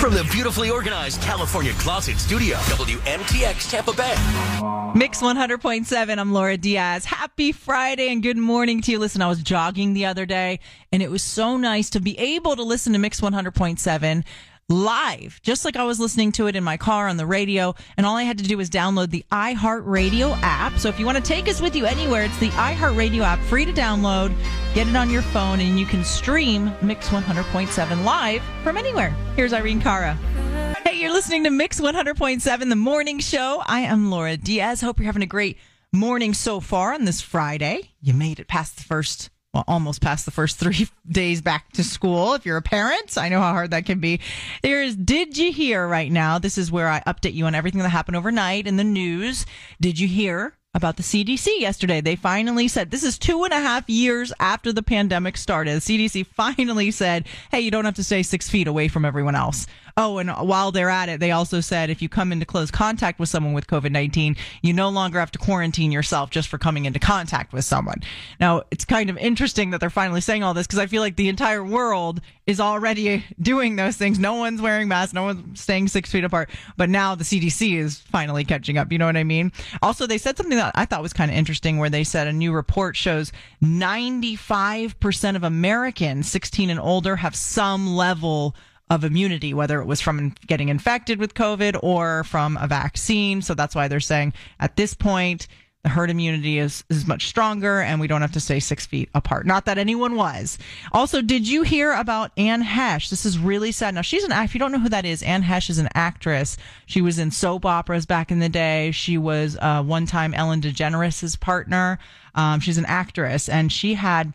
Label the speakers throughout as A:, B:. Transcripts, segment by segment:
A: From the beautifully organized California Closet Studio, WMTX Tampa Bay.
B: Mix 100.7. I'm Laura Diaz. Happy Friday and good morning to you. Listen, I was jogging the other day and it was so nice to be able to listen to Mix 100.7 live, just like I was listening to it in my car on the radio. And all I had to do was download the iHeartRadio app. So if you want to take us with you anywhere, it's the iHeartRadio app, free to download. Get it on your phone, and you can stream Mix 100.7 live from anywhere. Here's Irene Cara. Hey, you're listening to Mix 100.7, the morning show. I am Laura Diaz. Hope you're having a great morning so far on this Friday. You made it past the first well, almost past the first three days back to school. If you're a parent, I know how hard that can be. There's Did You Hear right now? This is where I update you on everything that happened overnight in the news. Did you hear about the CDC yesterday. They finally said this is two and a half years after the pandemic started. The CDC finally said, hey, you don't have to stay six feet away from everyone else. Oh, and while they're at it, they also said if you come into close contact with someone with COVID 19, you no longer have to quarantine yourself just for coming into contact with someone. Now, it's kind of interesting that they're finally saying all this because I feel like the entire world is already doing those things. No one's wearing masks, no one's staying six feet apart. But now the CDC is finally catching up. You know what I mean? Also, they said something that I thought was kind of interesting where they said a new report shows 95% of Americans 16 and older have some level of immunity, whether it was from getting infected with COVID or from a vaccine. So that's why they're saying at this point, the herd immunity is, is much stronger and we don't have to stay six feet apart. Not that anyone was. Also, did you hear about Anne Heche? This is really sad. Now, she's an, if you don't know who that is, Anne Heche is an actress. She was in soap operas back in the day. She was uh, one time Ellen DeGeneres' partner. Um, she's an actress and she had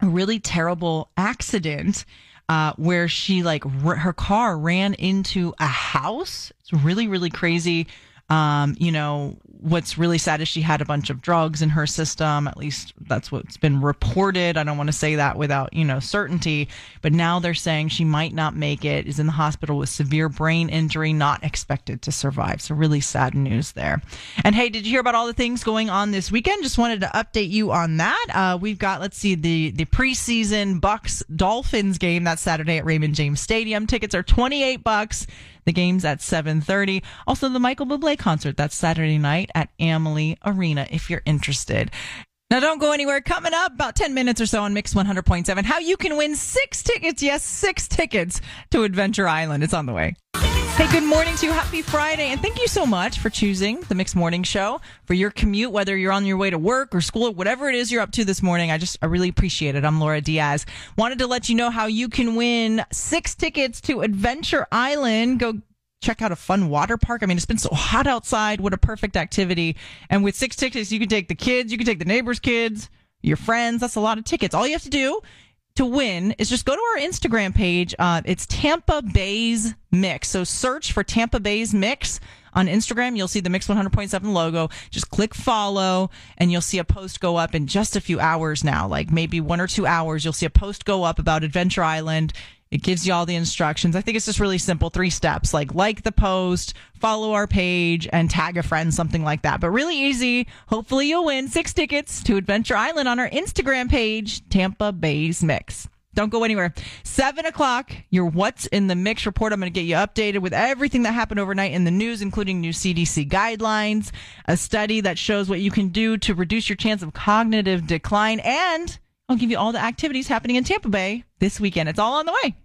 B: a really terrible accident uh, where she like r- her car ran into a house. It's really really crazy. Um, you know, what's really sad is she had a bunch of drugs in her system. At least that's what's been reported. I don't want to say that without, you know, certainty. But now they're saying she might not make it, is in the hospital with severe brain injury, not expected to survive. So really sad news there. And hey, did you hear about all the things going on this weekend? Just wanted to update you on that. Uh, we've got, let's see, the, the preseason Bucks Dolphins game that's Saturday at Raymond James Stadium. Tickets are 28 bucks. The game's at 7:30. Also the Michael Bublé concert that's Saturday night at Amalie Arena if you're interested. Now, don't go anywhere. Coming up about 10 minutes or so on Mix 100.7, how you can win six tickets. Yes, six tickets to Adventure Island. It's on the way. Hey, good morning to you. Happy Friday. And thank you so much for choosing the Mix Morning Show for your commute, whether you're on your way to work or school, or whatever it is you're up to this morning. I just, I really appreciate it. I'm Laura Diaz. Wanted to let you know how you can win six tickets to Adventure Island. Go check out a fun water park. I mean, it's been so hot outside. What a perfect activity. And with six tickets, you can take the kids, you can take the neighbors' kids, your friends. That's a lot of tickets. All you have to do to win is just go to our Instagram page. Uh, it's Tampa Bay's Mix. So search for Tampa Bay's Mix on Instagram. You'll see the Mix 100.7 logo. Just click follow and you'll see a post go up in just a few hours now, like maybe one or two hours. You'll see a post go up about Adventure Island. It gives you all the instructions. I think it's just really simple. Three steps like like the post, follow our page, and tag a friend, something like that. But really easy. Hopefully you'll win six tickets to Adventure Island on our Instagram page, Tampa Bay's Mix. Don't go anywhere. Seven o'clock, your What's in the Mix report. I'm going to get you updated with everything that happened overnight in the news, including new CDC guidelines, a study that shows what you can do to reduce your chance of cognitive decline, and I'll give you all the activities happening in Tampa Bay this weekend. It's all on the way.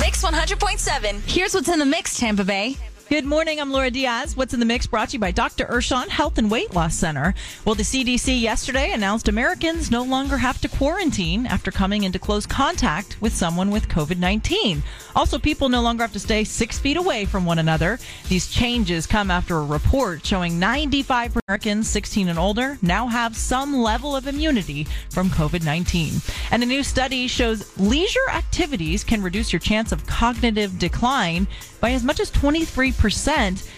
C: Mix 100.7. Here's what's in the mix, Tampa Bay.
B: Good morning. I'm Laura Diaz. What's in the mix brought to you by Dr. Urshan Health and Weight Loss Center. Well, the CDC yesterday announced Americans no longer have to quarantine after coming into close contact with someone with COVID 19. Also, people no longer have to stay six feet away from one another. These changes come after a report showing 95 Americans 16 and older now have some level of immunity from COVID 19. And a new study shows leisure activities can reduce your chance of cognitive decline by as much as 23%.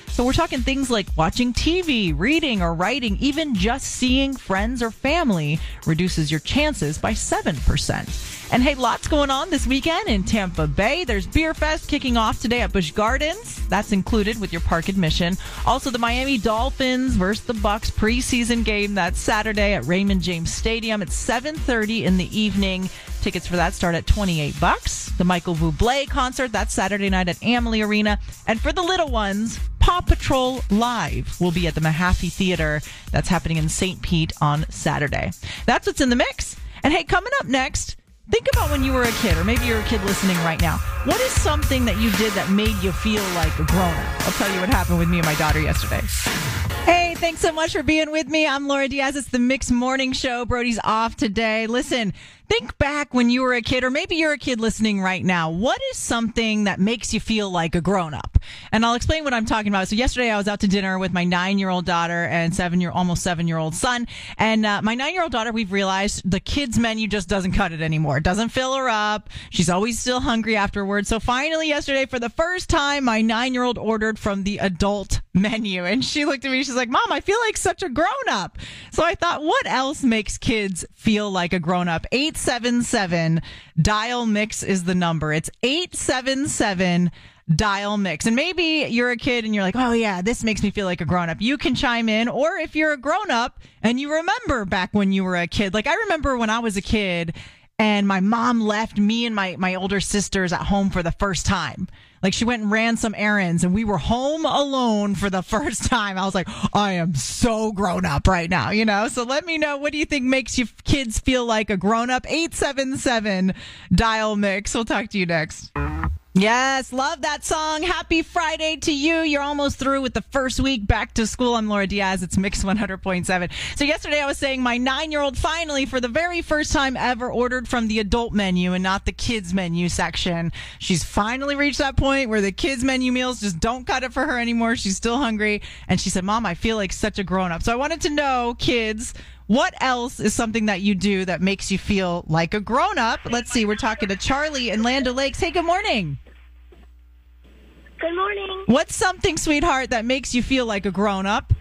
B: So we're talking things like watching TV, reading or writing, even just seeing friends or family reduces your chances by 7%. And hey, lots going on this weekend in Tampa Bay. There's Beer Fest kicking off today at Busch Gardens. That's included with your park admission. Also, the Miami Dolphins versus the Bucks preseason game. That's Saturday at Raymond James Stadium at 7:30 in the evening. Tickets for that start at 28 bucks. The Michael Bublé concert, that's Saturday night at Amalie Arena. And for the little ones, Paw Patrol Live will be at the Mahaffey Theater. That's happening in St. Pete on Saturday. That's what's in the mix. And hey, coming up next, think about when you were a kid, or maybe you're a kid listening right now. What is something that you did that made you feel like a grown up? I'll tell you what happened with me and my daughter yesterday. Hey, thanks so much for being with me. I'm Laura Diaz. It's the Mixed Morning Show. Brody's off today. Listen, think back when you were a kid, or maybe you're a kid listening right now. What is something that makes you feel like a grown up? And I'll explain what I'm talking about. So yesterday I was out to dinner with my nine year old daughter and seven year, almost seven year old son. And uh, my nine year old daughter, we've realized the kids menu just doesn't cut it anymore. It doesn't fill her up. She's always still hungry afterwards. So finally yesterday, for the first time, my nine year old ordered from the adult menu and she looked at me. She's like, mom, I feel like such a grown up. So I thought, what else makes kids feel like a grown up? 877 dial mix is the number. It's 877 dial mix. And maybe you're a kid and you're like, oh yeah, this makes me feel like a grown up. You can chime in. Or if you're a grown up and you remember back when you were a kid, like I remember when I was a kid and my mom left me and my, my older sisters at home for the first time. Like she went and ran some errands and we were home alone for the first time. I was like, I am so grown up right now, you know? So let me know what do you think makes you kids feel like a grown up? 877 dial mix. We'll talk to you next. Yes, love that song. Happy Friday to you. You're almost through with the first week back to school. I'm Laura Diaz. It's Mix 100.7. So yesterday I was saying my nine-year-old finally, for the very first time ever, ordered from the adult menu and not the kids menu section. She's finally reached that point where the kids menu meals just don't cut it for her anymore. She's still hungry. And she said, Mom, I feel like such a grown-up. So I wanted to know, kids, what else is something that you do that makes you feel like a grown up? Let's see. We're talking to Charlie in Land O'Lakes. Hey, good morning.
D: Good morning.
B: What's something, sweetheart, that makes you feel like a grown up?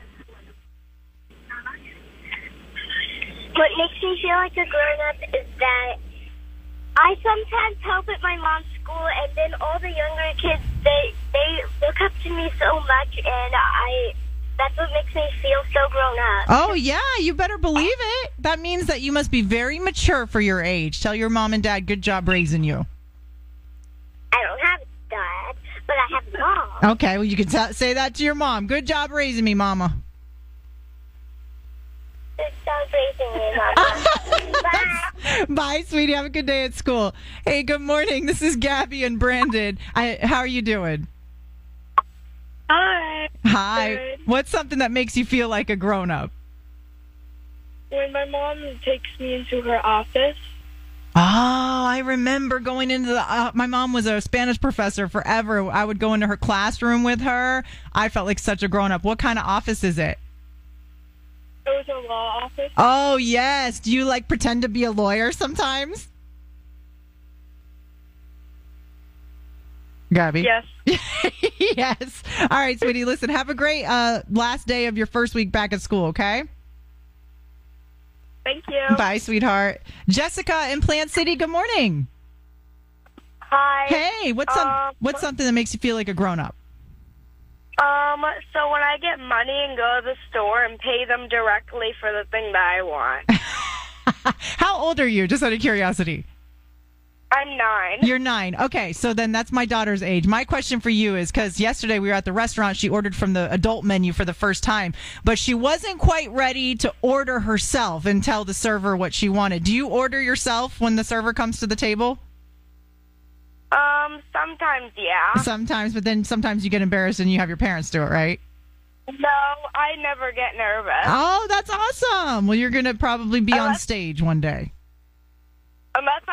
D: What makes me feel like a grown up is that I sometimes help at my mom's school, and then all the younger kids they they look up to me so much, and I that's what makes me feel so grown up.
B: Oh, yeah, you better believe it. That means that you must be very mature for your age. Tell your mom and dad, good job raising you.
D: I don't have a dad, but I have a mom.
B: Okay, well, you can t- say that to your mom. Good job raising me, mama.
D: Good job raising me, mama. Bye.
B: Bye, sweetie. Have a good day at school. Hey, good morning. This is Gabby and Brandon. I, how are you doing?
E: Hi.
B: Hi.
E: Good.
B: What's something that makes you feel like a grown up?
E: When my mom takes me into her office,
B: Oh, I remember going into the. Uh, my mom was a Spanish professor forever. I would go into her classroom with her. I felt like such a grown up. What kind of office is it?
E: it was a law office.
B: Oh, yes. Do you like pretend to be a lawyer sometimes? Gabby?
E: Yes.
B: yes. All right, sweetie. Listen, have a great uh, last day of your first week back at school, okay?
E: Thank you.
B: Bye, sweetheart. Jessica in Plant City, good morning.
E: Hi.
B: Hey, what's some,
E: Um,
B: what's something that makes you feel like a grown up?
E: Um, so when I get money and go to the store and pay them directly for the thing that I want.
B: How old are you? Just out of curiosity.
E: I'm nine.
B: You're nine. Okay, so then that's my daughter's age. My question for you is because yesterday we were at the restaurant, she ordered from the adult menu for the first time, but she wasn't quite ready to order herself and tell the server what she wanted. Do you order yourself when the server comes to the table?
E: Um, sometimes, yeah.
B: Sometimes, but then sometimes you get embarrassed and you have your parents do it, right?
E: No, I never get nervous.
B: Oh, that's awesome. Well, you're going to probably be on stage one day.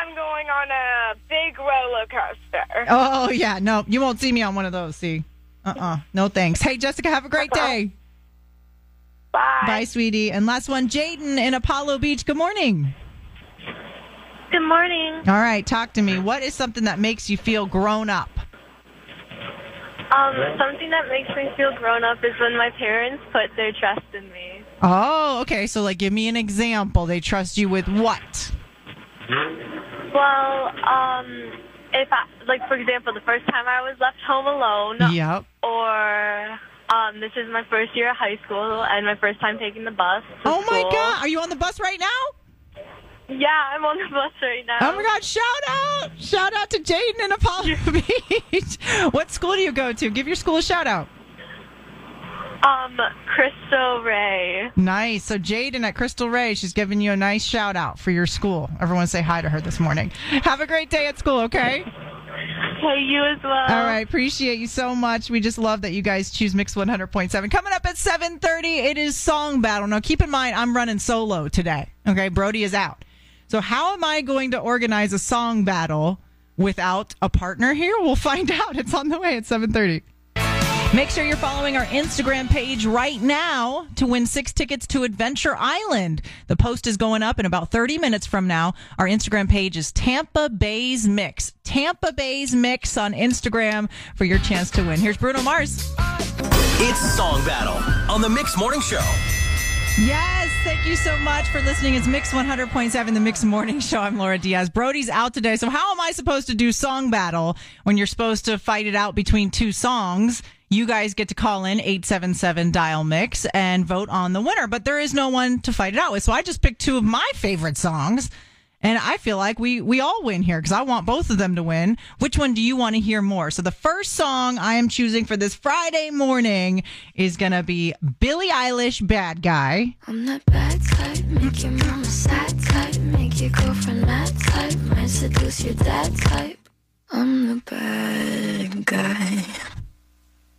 E: Unless I'm going on a big roller coaster.
B: Oh, yeah. No, you won't see me on one of those, see? Uh uh No thanks. Hey, Jessica, have a great day.
E: Bye.
B: Bye, sweetie. And last one, Jaden in Apollo Beach. Good morning.
D: Good morning.
B: All right, talk to me. What is something that makes you feel grown up?
F: Um, something that makes me feel grown up is when my parents put their trust in me.
B: Oh, okay. So, like, give me an example. They trust you with what?
F: Well, um, if I, like for example, the first time I was left home alone,
B: Yep.
F: or um, this is my first year of high school and my first time taking the bus.
B: Oh my
F: school.
B: God. Are you on the bus right now?
F: Yeah, I'm on the bus right now.
B: Oh my God! Shout out! Shout out to Jaden and Apollo Beach. What school do you go to? Give your school a shout out.
F: Um, Cristo Rey.
B: Nice. So Jaden at Cristo Rey, she's giving you a nice shout out for your school. Everyone say hi to her this morning. Have a great day at school, okay?
F: Hey, you as well.
B: All right, appreciate you so much. We just love that you guys choose Mix 100.7. Coming up at 7:30, it is song battle. Now, keep in mind, I'm running solo today. Okay, Brody is out. So, how am I going to organize a song battle without a partner here? We'll find out. It's on the way at 7:30. Make sure you're following our Instagram page right now to win six tickets to Adventure Island. The post is going up in about 30 minutes from now. Our Instagram page is Tampa Bay's Mix. Tampa Bay's Mix on Instagram for your chance to win. Here's Bruno Mars.
A: It's Song Battle on the Mix Morning Show.
B: Yes, thank you so much for listening. It's Mix 100.7, the Mix Morning Show. I'm Laura Diaz. Brody's out today. So, how am I supposed to do song battle when you're supposed to fight it out between two songs? You guys get to call in 877 dial mix and vote on the winner, but there is no one to fight it out with. So, I just picked two of my favorite songs. And I feel like we we all win here because I want both of them to win. Which one do you want to hear more? So the first song I am choosing for this Friday morning is gonna be Billie Eilish, "Bad Guy."
G: I'm that bad type, make your mama sad type, make your girlfriend mad type, might seduce your dad type. I'm the bad guy.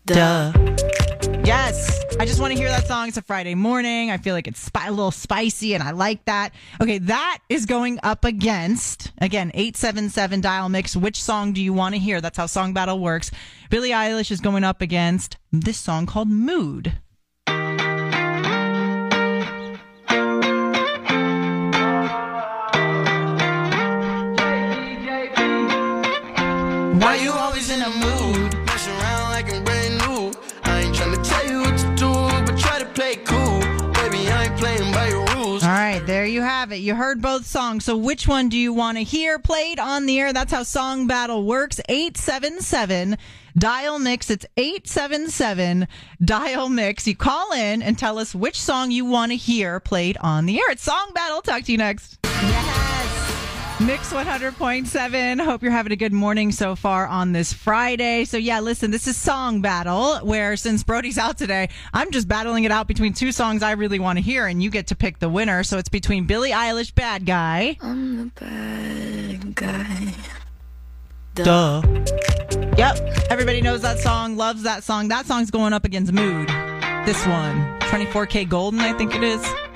B: Duh. Yes, I just want to hear that song. It's a Friday morning. I feel like it's spi- a little spicy, and I like that. Okay, that is going up against again eight seven seven dial mix. Which song do you want to hear? That's how song battle works. Billie Eilish is going up against this song called "Mood."
H: Why you
B: have it. You heard both songs. So which one do you want to hear played on the air? That's how Song Battle works. 877 dial mix. It's 877 dial mix. You call in and tell us which song you want to hear played on the air. It's Song Battle. Talk to you next. Yes. Mix 100.7. Hope you're having a good morning so far on this Friday. So, yeah, listen, this is Song Battle, where since Brody's out today, I'm just battling it out between two songs I really want to hear, and you get to pick the winner. So, it's between Billie Eilish, Bad Guy.
G: I'm the bad guy.
B: Duh. Yep. Everybody knows that song, loves that song. That song's going up against Mood. This one, 24kGoldn, I think it is.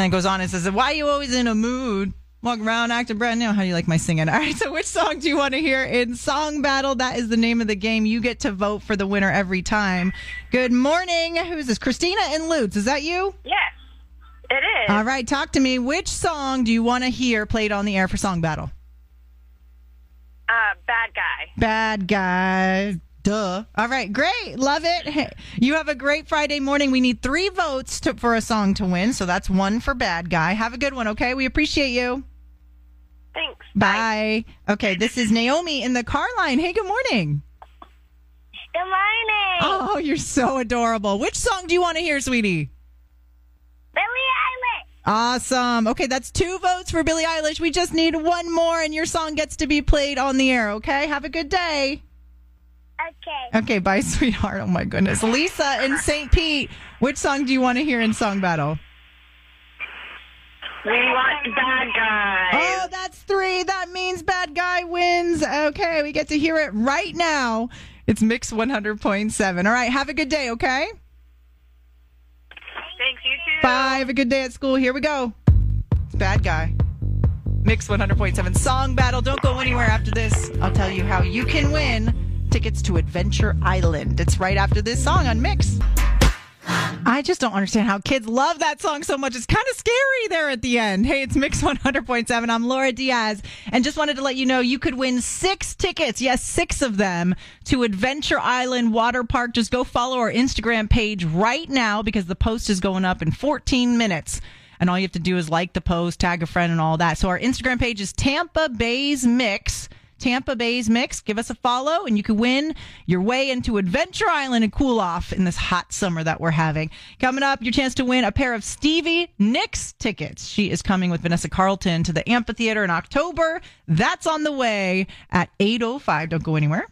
B: Then it goes on and says, Why are you always in a mood? Walk around acting brand new. How do you like my singing? All right, so which song do you want to hear in Song Battle? That is the name of the game. You get to vote for the winner every time. Good morning. Who's this? Christina in Lutz. Is that you?
E: Yes, it is.
B: All right, talk to me. Which song do you want to hear played on the air for Song Battle?
E: Uh, bad guy.
B: Bad guy. Duh. All right, great. Love it. Hey, You have a great Friday morning. We need three votes to, for a song to win, so that's one for Bad Guy. Have a good one, okay? We appreciate you.
E: Thanks.
B: Bye. Okay, this is Naomi in the car line. Hey, good morning.
D: Good morning.
B: Oh, you're so adorable. Which song do you want to hear, sweetie?
D: Billie Eilish.
B: Awesome. Okay, that's two votes for Billie Eilish. We just need one more, and your song gets to be played on the air, okay? Have a good day.
D: Okay.
B: Okay, bye, sweetheart. Oh my goodness. Lisa in St. Pete, which song do you want to hear in Song Battle?
E: We want bad guy.
B: Oh, that's three. That means Bad Guy wins. Okay, we get to hear it right now. It's Mix 100.7. All right, have a good day, okay?
E: Thanks, you too.
B: Bye. Have a good day at school. Here we go. It's Bad Guy. Mix 100.7 Song Battle. Don't go anywhere after this. I'll tell you how you can win tickets to Adventure Island. It's right after this song on Mix. I just don't understand how kids love that song so much. It's kind of scary there at the end. Hey, it's Mix 100.7. I'm Laura Diaz. And just wanted to let you know you could win six tickets. Yes, six of them to Adventure Island Water Park. Just go follow our Instagram page right now because the post is going up in 14 minutes. And all you have to do is like the post, tag a friend, and all that. So our Instagram page is Tampa Bay's Mix. Tampa Bay's Mix. Give us a follow and you can win your way into Adventure Island and cool off in this hot summer that we're having. Coming up, your chance to win a pair of Stevie Nicks tickets. She is coming with Vanessa Carlton to the amphitheater in October. That's on the way at 8.05. Don't go anywhere.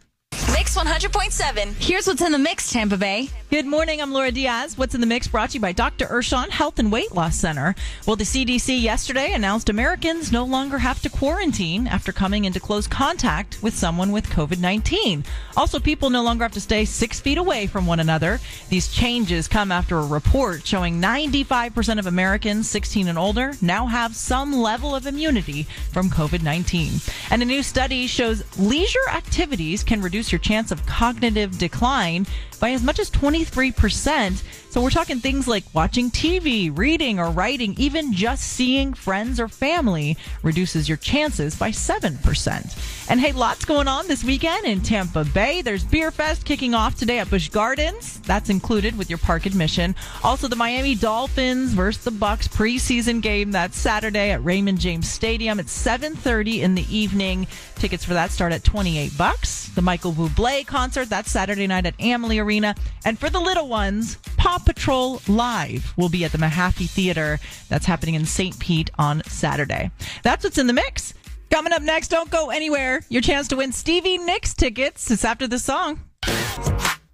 C: Mix 100.7. Here's what's in the mix, Tampa Bay.
B: Good morning. I'm Laura Diaz. What's in the mix brought to you by Dr. Urshan Health and Weight Loss Center. Well, the CDC yesterday announced Americans no longer have to quarantine after coming into close contact with someone with COVID 19. Also, people no longer have to stay six feet away from one another. These changes come after a report showing 95% of Americans 16 and older now have some level of immunity from COVID 19. And a new study shows leisure activities can reduce your chance of cognitive decline by as much as 23%. So we're talking things like watching TV, reading, or writing, even just seeing friends or family reduces your chances by 7%. And hey, lots going on this weekend in Tampa Bay. There's Beer Fest kicking off today at Busch Gardens. That's included with your park admission. Also, the Miami Dolphins versus the Bucks preseason game. That's Saturday at Raymond James Stadium at 7:30 in the evening. Tickets for that start at 28 bucks. The Michael Bublé concert that's Saturday night at Amalie Arena. And for the little ones, Paw Patrol Live will be at the Mahaffey Theater. That's happening in St. Pete on Saturday. That's what's in the mix. Coming up next, don't go anywhere. Your chance to win Stevie Nicks tickets. It's after this song.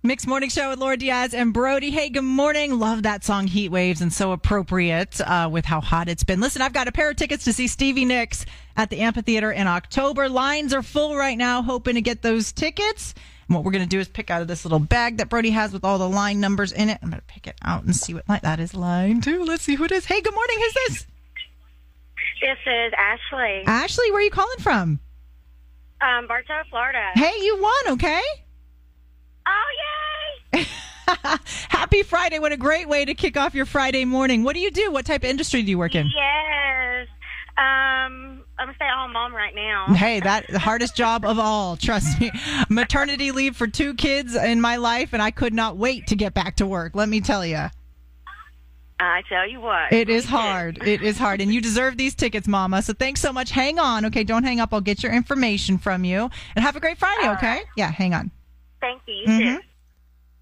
B: Mixed Morning Show with Laura Diaz and Brody. Hey, good morning. Love that song Heat Waves and so appropriate uh, with how hot it's been. Listen, I've got a pair of tickets to see Stevie Nicks at the amphitheater in October. Lines are full right now, hoping to get those tickets. And what we're going to do is pick out of this little bag that Brody has with all the line numbers in it. I'm going to pick it out and see what line that is. Line two. Let's see who it is. Hey, good morning. Who's this?
E: This is Ashley.
B: Ashley, where are you calling from?
E: Um, Bartow, Florida.
B: Hey, you won, okay?
E: Oh, yay!
B: Happy Friday. What a great way to kick off your Friday morning. What do you do? What type of industry do you work in?
E: Yes. Um, I'm a stay-at-home mom right now.
B: Hey, that the hardest job of all. Trust me. Maternity leave for two kids in my life, and I could not wait to get back to work. Let me tell you,
E: I tell you what.
B: it is hard. It is hard, and you deserve these tickets, Mama. So thanks so much. Hang on, okay? Don't hang up. I'll get your information from you, and have a great Friday.
E: All
B: Okay?
E: right.
B: Yeah, hang on.
E: Thank you. You
B: Mhm.
E: too.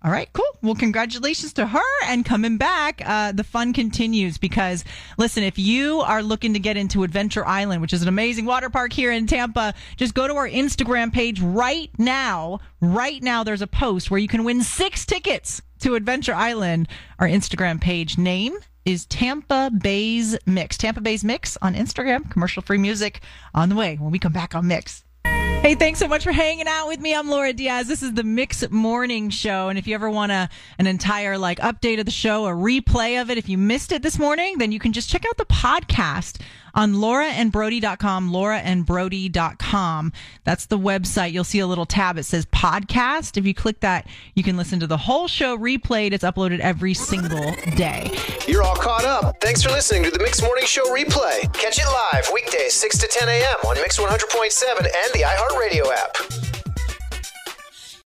B: All right, cool. Well, congratulations to her and coming back. Uh, the fun continues because, listen, if you are looking to get into Adventure Island, which is an amazing water park here in Tampa, just go to our Instagram page right now. Right now, there's a post where you can win six tickets to Adventure Island. Our Instagram page name is Tampa Bay's Mix. Tampa Bay's Mix on Instagram. Commercial free music on the way when we come back on Mix. Hey, thanks so much for hanging out with me. I'm Laura Diaz. This is the Mix Morning Show. And if you ever want a, an entire like update of the show, a replay of it, if you missed it this morning, then you can just check out the podcast on lauraandbrody.com, lauraandbrody.com. That's the website. You'll see a little tab. It says podcast. If you click that, you can listen to the whole show replayed. It's uploaded every single day.
I: You're all caught up. Thanks for listening to the Mix Morning Show replay. Catch it live weekdays 6 to 10 a.m. on Mix 100.7 and the iHeartRadio app.